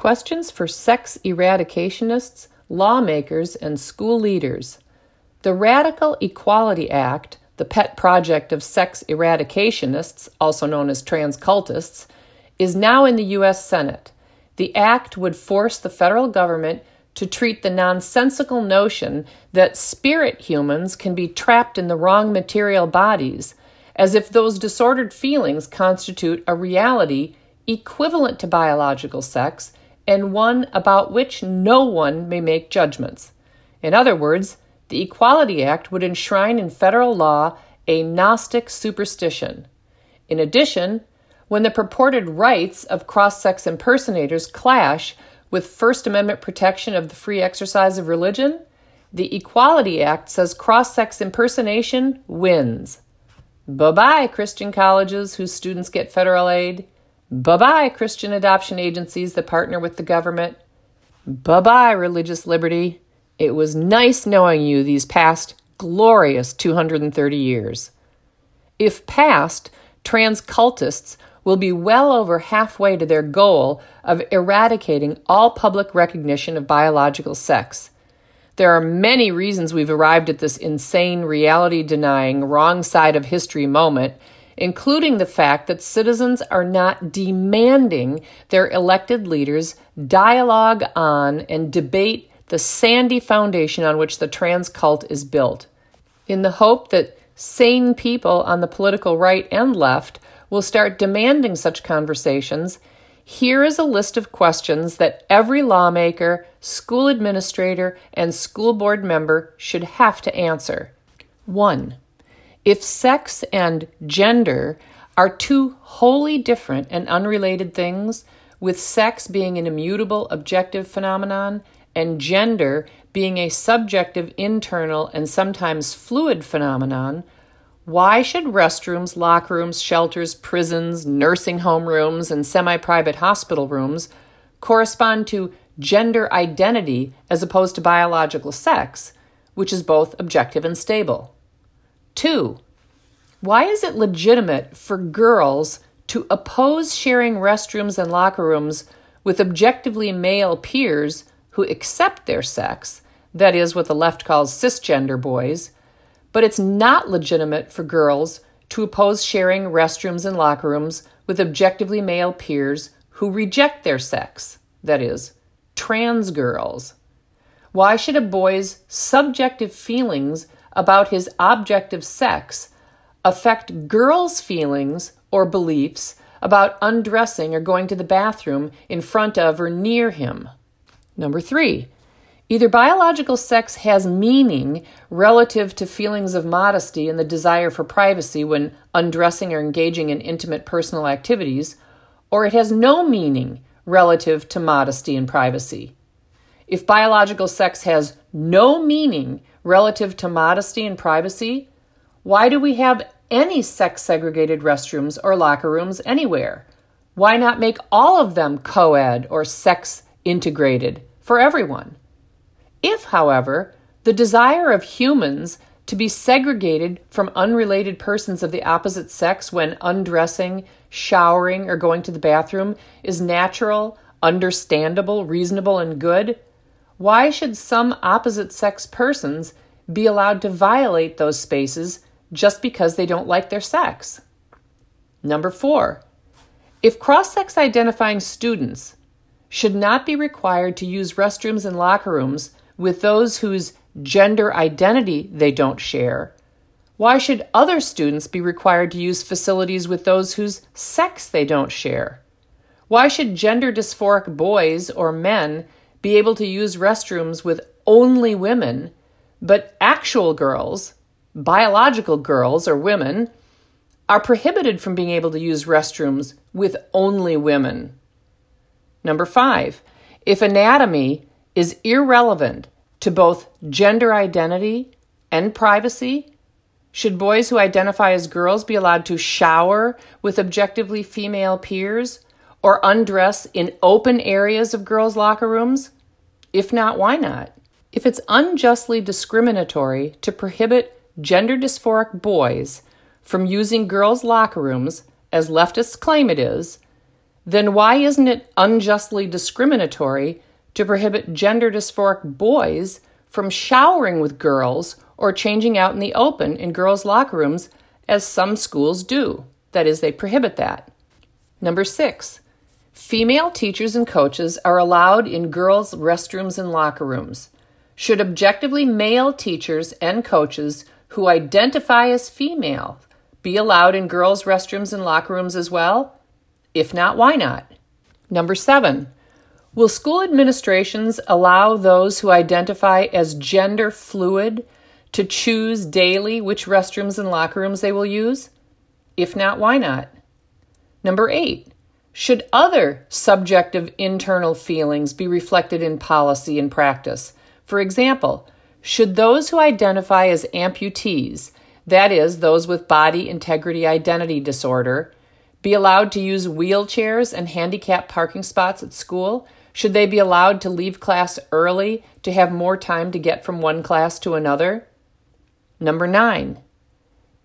Questions for sex eradicationists, lawmakers, and school leaders. The Radical Equality Act, the pet project of sex eradicationists, also known as trans cultists, is now in the U.S. Senate. The act would force the federal government to treat the nonsensical notion that spirit humans can be trapped in the wrong material bodies as if those disordered feelings constitute a reality equivalent to biological sex and one about which no one may make judgments. In other words, the Equality Act would enshrine in federal law a Gnostic superstition. In addition, when the purported rights of cross sex impersonators clash with First Amendment protection of the free exercise of religion, the Equality Act says cross sex impersonation wins. Bye bye, Christian colleges whose students get federal aid. Bye bye, Christian adoption agencies that partner with the government. Bye bye, religious liberty. It was nice knowing you these past glorious 230 years. If passed, trans cultists will be well over halfway to their goal of eradicating all public recognition of biological sex. There are many reasons we've arrived at this insane, reality denying, wrong side of history moment including the fact that citizens are not demanding their elected leaders dialogue on and debate the sandy foundation on which the trans cult is built, in the hope that sane people on the political right and left will start demanding such conversations. Here is a list of questions that every lawmaker, school administrator, and school board member should have to answer. 1. If sex and gender are two wholly different and unrelated things, with sex being an immutable objective phenomenon and gender being a subjective internal and sometimes fluid phenomenon, why should restrooms, locker rooms, shelters, prisons, nursing home rooms, and semi private hospital rooms correspond to gender identity as opposed to biological sex, which is both objective and stable? Two, why is it legitimate for girls to oppose sharing restrooms and locker rooms with objectively male peers who accept their sex, that is, what the left calls cisgender boys, but it's not legitimate for girls to oppose sharing restrooms and locker rooms with objectively male peers who reject their sex, that is, trans girls? Why should a boy's subjective feelings about his objective sex affect girls' feelings or beliefs about undressing or going to the bathroom in front of or near him? Number three, either biological sex has meaning relative to feelings of modesty and the desire for privacy when undressing or engaging in intimate personal activities, or it has no meaning relative to modesty and privacy. If biological sex has no meaning relative to modesty and privacy, why do we have any sex segregated restrooms or locker rooms anywhere? Why not make all of them co ed or sex integrated for everyone? If, however, the desire of humans to be segregated from unrelated persons of the opposite sex when undressing, showering, or going to the bathroom is natural, understandable, reasonable, and good, why should some opposite sex persons be allowed to violate those spaces just because they don't like their sex? Number four, if cross sex identifying students should not be required to use restrooms and locker rooms with those whose gender identity they don't share, why should other students be required to use facilities with those whose sex they don't share? Why should gender dysphoric boys or men be able to use restrooms with only women, but actual girls, biological girls or women, are prohibited from being able to use restrooms with only women. Number five, if anatomy is irrelevant to both gender identity and privacy, should boys who identify as girls be allowed to shower with objectively female peers or undress in open areas of girls' locker rooms? If not, why not? If it's unjustly discriminatory to prohibit gender dysphoric boys from using girls' locker rooms, as leftists claim it is, then why isn't it unjustly discriminatory to prohibit gender dysphoric boys from showering with girls or changing out in the open in girls' locker rooms, as some schools do? That is, they prohibit that. Number six, female teachers and coaches are allowed in girls' restrooms and locker rooms. Should objectively male teachers and coaches who identify as female be allowed in girls' restrooms and locker rooms as well? If not, why not? Number seven, will school administrations allow those who identify as gender fluid to choose daily which restrooms and locker rooms they will use? If not, why not? Number eight, should other subjective internal feelings be reflected in policy and practice? For example, should those who identify as amputees, that is, those with body integrity identity disorder, be allowed to use wheelchairs and handicap parking spots at school? Should they be allowed to leave class early to have more time to get from one class to another? Number nine,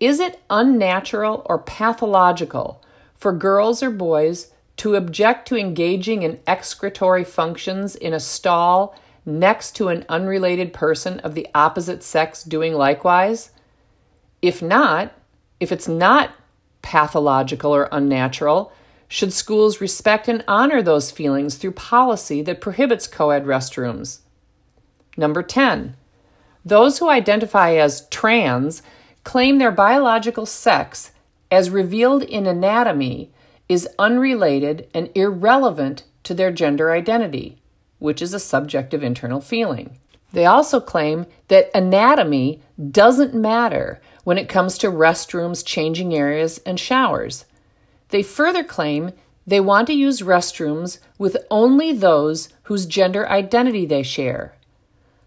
is it unnatural or pathological for girls or boys to object to engaging in excretory functions in a stall next to an unrelated person of the opposite sex doing likewise? If not, if it's not pathological or unnatural, should schools respect and honor those feelings through policy that prohibits co ed restrooms? Number 10. Those who identify as trans claim their biological sex, as revealed in anatomy, is unrelated and irrelevant to their gender identity, which is a subjective internal feeling. They also claim that anatomy doesn't matter when it comes to restrooms, changing areas, and showers. They further claim they want to use restrooms with only those whose gender identity they share.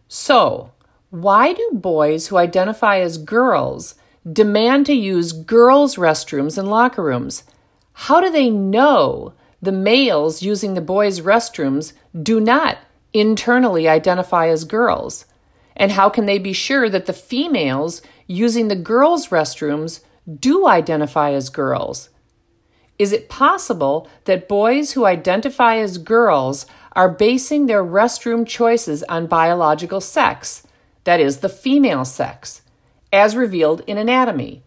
So, why do boys who identify as girls demand to use girls' restrooms and locker rooms? How do they know the males using the boys' restrooms do not internally identify as girls? And how can they be sure that the females using the girls' restrooms do identify as girls? Is it possible that boys who identify as girls are basing their restroom choices on biological sex? that is, the female sex, as revealed in anatomy?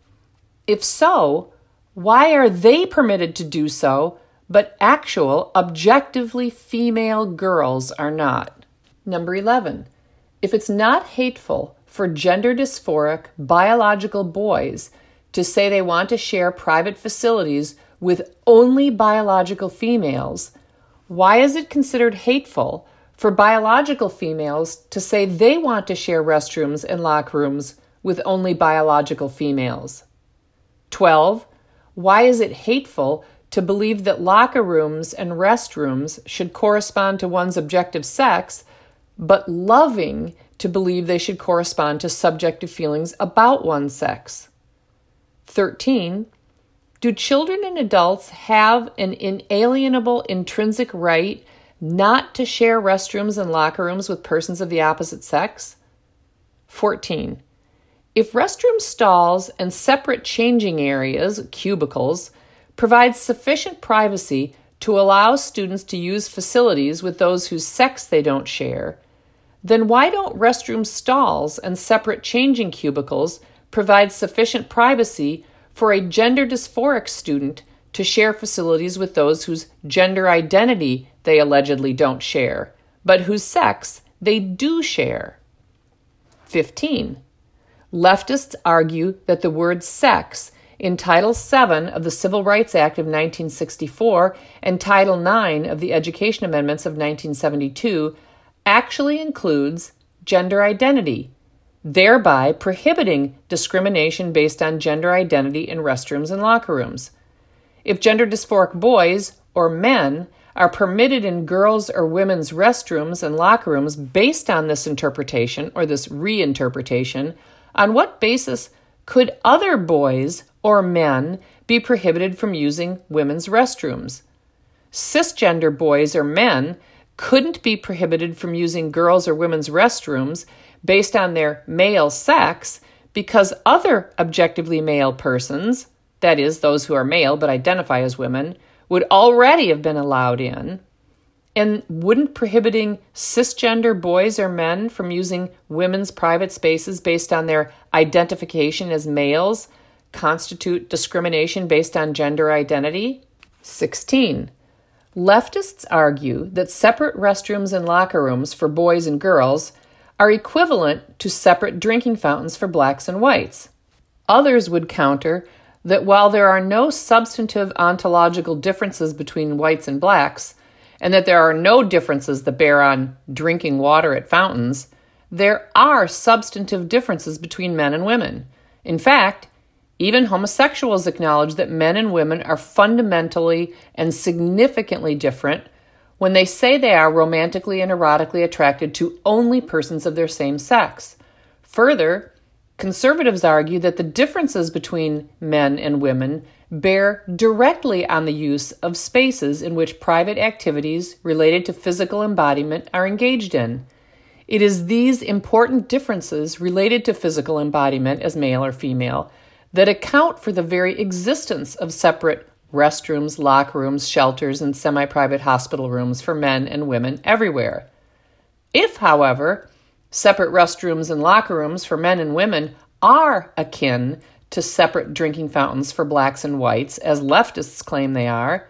If so, why are they permitted to do so, but actual, objectively female girls are not? Number 11. If it's not hateful for gender dysphoric biological boys to say they want to share private facilities with only biological females, why is it considered hateful for biological females to say they want to share restrooms and locker rooms with only biological females. 12. Why is it hateful to believe that locker rooms and restrooms should correspond to one's objective sex, but loving to believe they should correspond to subjective feelings about one's sex? 13. Do children and adults have an inalienable intrinsic right not to share restrooms and locker rooms with persons of the opposite sex. 14. If restroom stalls and separate changing areas, cubicles, provide sufficient privacy to allow students to use facilities with those whose sex they don't share, then why don't restroom stalls and separate changing cubicles provide sufficient privacy for a gender dysphoric student to share facilities with those whose gender identity they allegedly don't share, but whose sex they do share. 15. Leftists argue that the word sex in Title VII of the Civil Rights Act of 1964 and Title IX of the Education Amendments of 1972 actually includes gender identity, thereby prohibiting discrimination based on gender identity in restrooms and locker rooms. If gender dysphoric boys or men are permitted in girls' or women's restrooms and locker rooms based on this interpretation or this reinterpretation, on what basis could other boys or men be prohibited from using women's restrooms? Cisgender boys or men couldn't be prohibited from using girls' or women's restrooms based on their male sex because other objectively male persons, that is, those who are male but identify as women, would already have been allowed in. And wouldn't prohibiting cisgender boys or men from using women's private spaces based on their identification as males constitute discrimination based on gender identity? 16. Leftists argue that separate restrooms and locker rooms for boys and girls are equivalent to separate drinking fountains for blacks and whites. Others would counter that while there are no substantive ontological differences between whites and blacks, and that there are no differences that bear on drinking water at fountains, there are substantive differences between men and women. In fact, even homosexuals acknowledge that men and women are fundamentally and significantly different when they say they are romantically and erotically attracted to only persons of their same sex. Further, conservatives argue that the differences between men and women bear directly on the use of spaces in which private activities related to physical embodiment are engaged in. It is these important differences related to physical embodiment as male or female that account for the very existence of separate restrooms, locker rooms, shelters, and semi private hospital rooms for men and women everywhere. If, however, separate restrooms and locker rooms for men and women are akin to separate drinking fountains for blacks and whites, as leftists claim they are,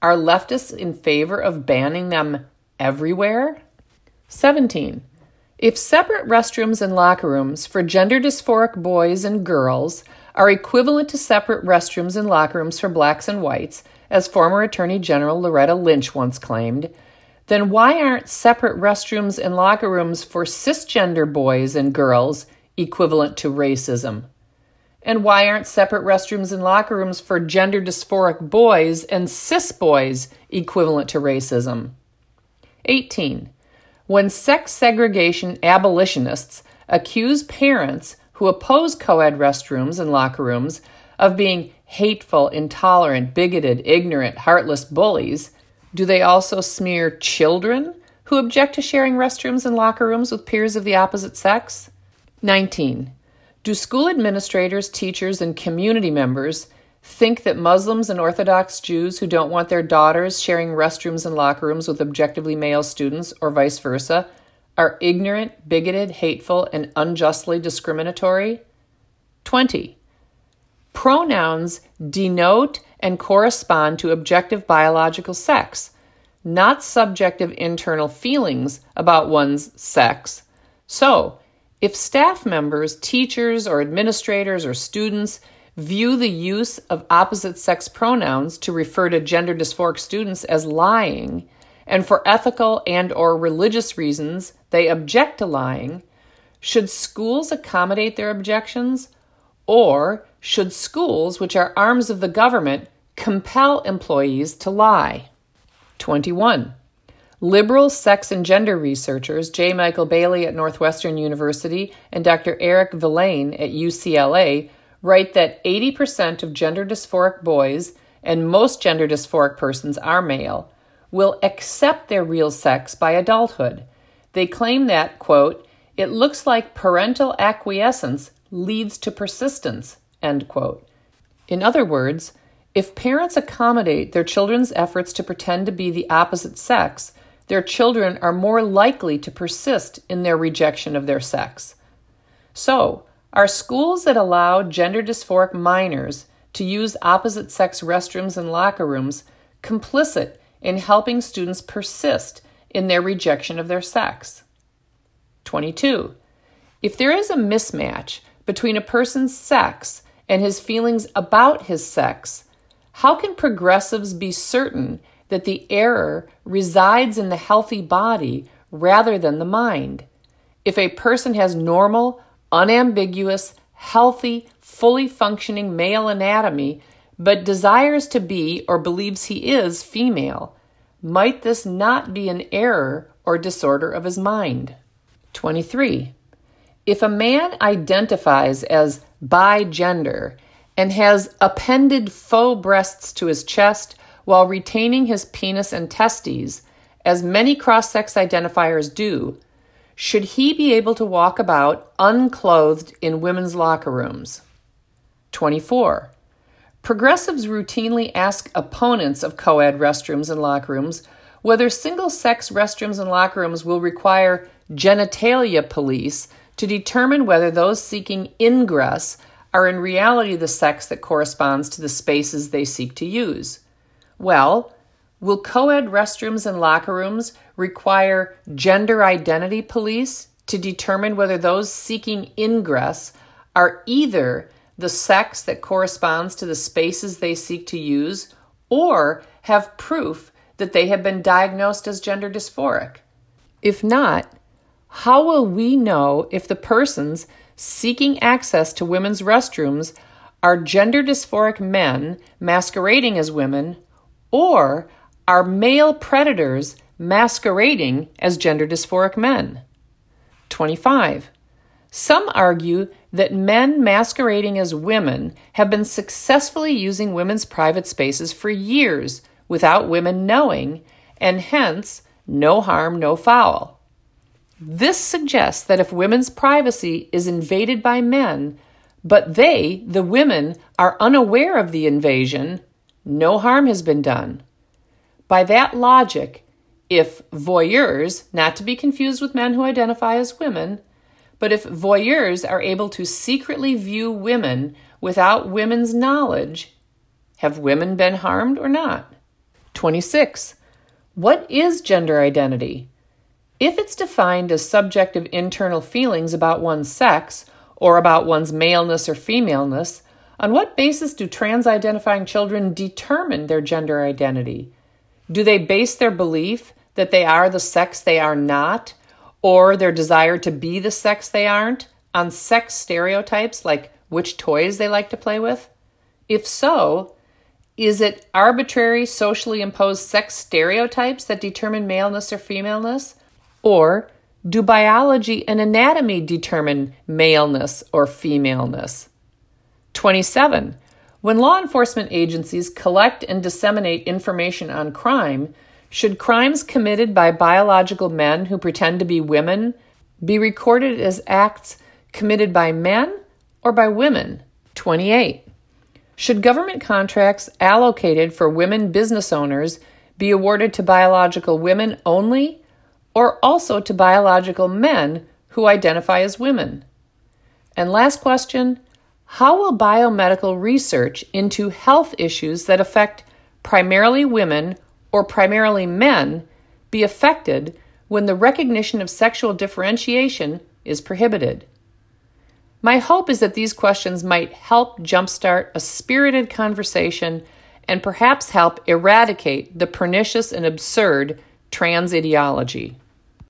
are leftists in favor of banning them everywhere? 17. If separate restrooms and locker rooms for gender dysphoric boys and girls are equivalent to separate restrooms and locker rooms for blacks and whites, as former Attorney General Loretta Lynch once claimed, then why aren't separate restrooms and locker rooms for cisgender boys and girls equivalent to racism? And why aren't separate restrooms and locker rooms for gender dysphoric boys and cis boys equivalent to racism? 18. When sex segregation abolitionists accuse parents who oppose co ed restrooms and locker rooms of being hateful, intolerant, bigoted, ignorant, heartless bullies, do they also smear children who object to sharing restrooms and locker rooms with peers of the opposite sex? 19. Do school administrators, teachers, and community members think that Muslims and Orthodox Jews who don't want their daughters sharing restrooms and locker rooms with objectively male students, or vice versa, are ignorant, bigoted, hateful, and unjustly discriminatory? 20. Pronouns denote and correspond to objective biological sex, not subjective internal feelings about one's sex. So, if staff members, teachers, or administrators or students view the use of opposite sex pronouns to refer to gender dysphoric students as lying, and for ethical and or religious reasons they object to lying, should schools accommodate their objections or should schools, which are arms of the government, compel employees to lie? 21. Liberal sex and gender researchers J. Michael Bailey at Northwestern University and Dr. Eric Vilain at UCLA write that 80% of gender dysphoric boys, and most gender dysphoric persons are male, will accept their real sex by adulthood. They claim that, quote, it looks like parental acquiescence leads to persistence, end quote. In other words, if parents accommodate their children's efforts to pretend to be the opposite sex, their children are more likely to persist in their rejection of their sex. So, are schools that allow gender dysphoric minors to use opposite sex restrooms and locker rooms complicit in helping students persist in their rejection of their sex. 22. If there is a mismatch between a person's sex and his feelings about his sex, how can progressives be certain that the error resides in the healthy body rather than the mind? If a person has normal, unambiguous, healthy, fully functioning male anatomy but desires to be or believes he is female, might this not be an error or disorder of his mind? 23. If a man identifies as bi-gender and has appended faux breasts to his chest while retaining his penis and testes, as many cross sex identifiers do, should he be able to walk about unclothed in women's locker rooms? 24. Progressives routinely ask opponents of co ed restrooms and locker rooms whether single sex restrooms and locker rooms will require genitalia police to determine whether those seeking ingress are in reality the sex that corresponds to the spaces they seek to use. Well, will co ed restrooms and locker rooms require gender identity police to determine whether those seeking ingress are either the sex that corresponds to the spaces they seek to use or have proof that they have been diagnosed as gender dysphoric? If not, how will we know if the persons seeking access to women's restrooms are gender dysphoric men masquerading as women or are male predators masquerading as gender dysphoric men? 25. Some argue that men masquerading as women have been successfully using women's private spaces for years without women knowing, and hence, no harm, no foul. This suggests that if women's privacy is invaded by men, but they, the women, are unaware of the invasion, no harm has been done. By that logic, if voyeurs, not to be confused with men who identify as women, but if voyeurs are able to secretly view women without women's knowledge, have women been harmed or not? 26. What is gender identity? If it's defined as subjective internal feelings about one's sex or about one's maleness or femaleness, on what basis do trans identifying children determine their gender identity? Do they base their belief that they are the sex they are not, or their desire to be the sex they aren't, on sex stereotypes like which toys they like to play with? If so, is it arbitrary socially imposed sex stereotypes that determine maleness or femaleness? Or do biology and anatomy determine maleness or femaleness? 27. When law enforcement agencies collect and disseminate information on crime, should crimes committed by biological men who pretend to be women be recorded as acts committed by men or by women? 28. Should government contracts allocated for women business owners be awarded to biological women only or also to biological men who identify as women? And last question How will biomedical research into health issues that affect primarily women or primarily men be affected when the recognition of sexual differentiation is prohibited? My hope is that these questions might help jumpstart a spirited conversation and perhaps help eradicate the pernicious and absurd trans ideology.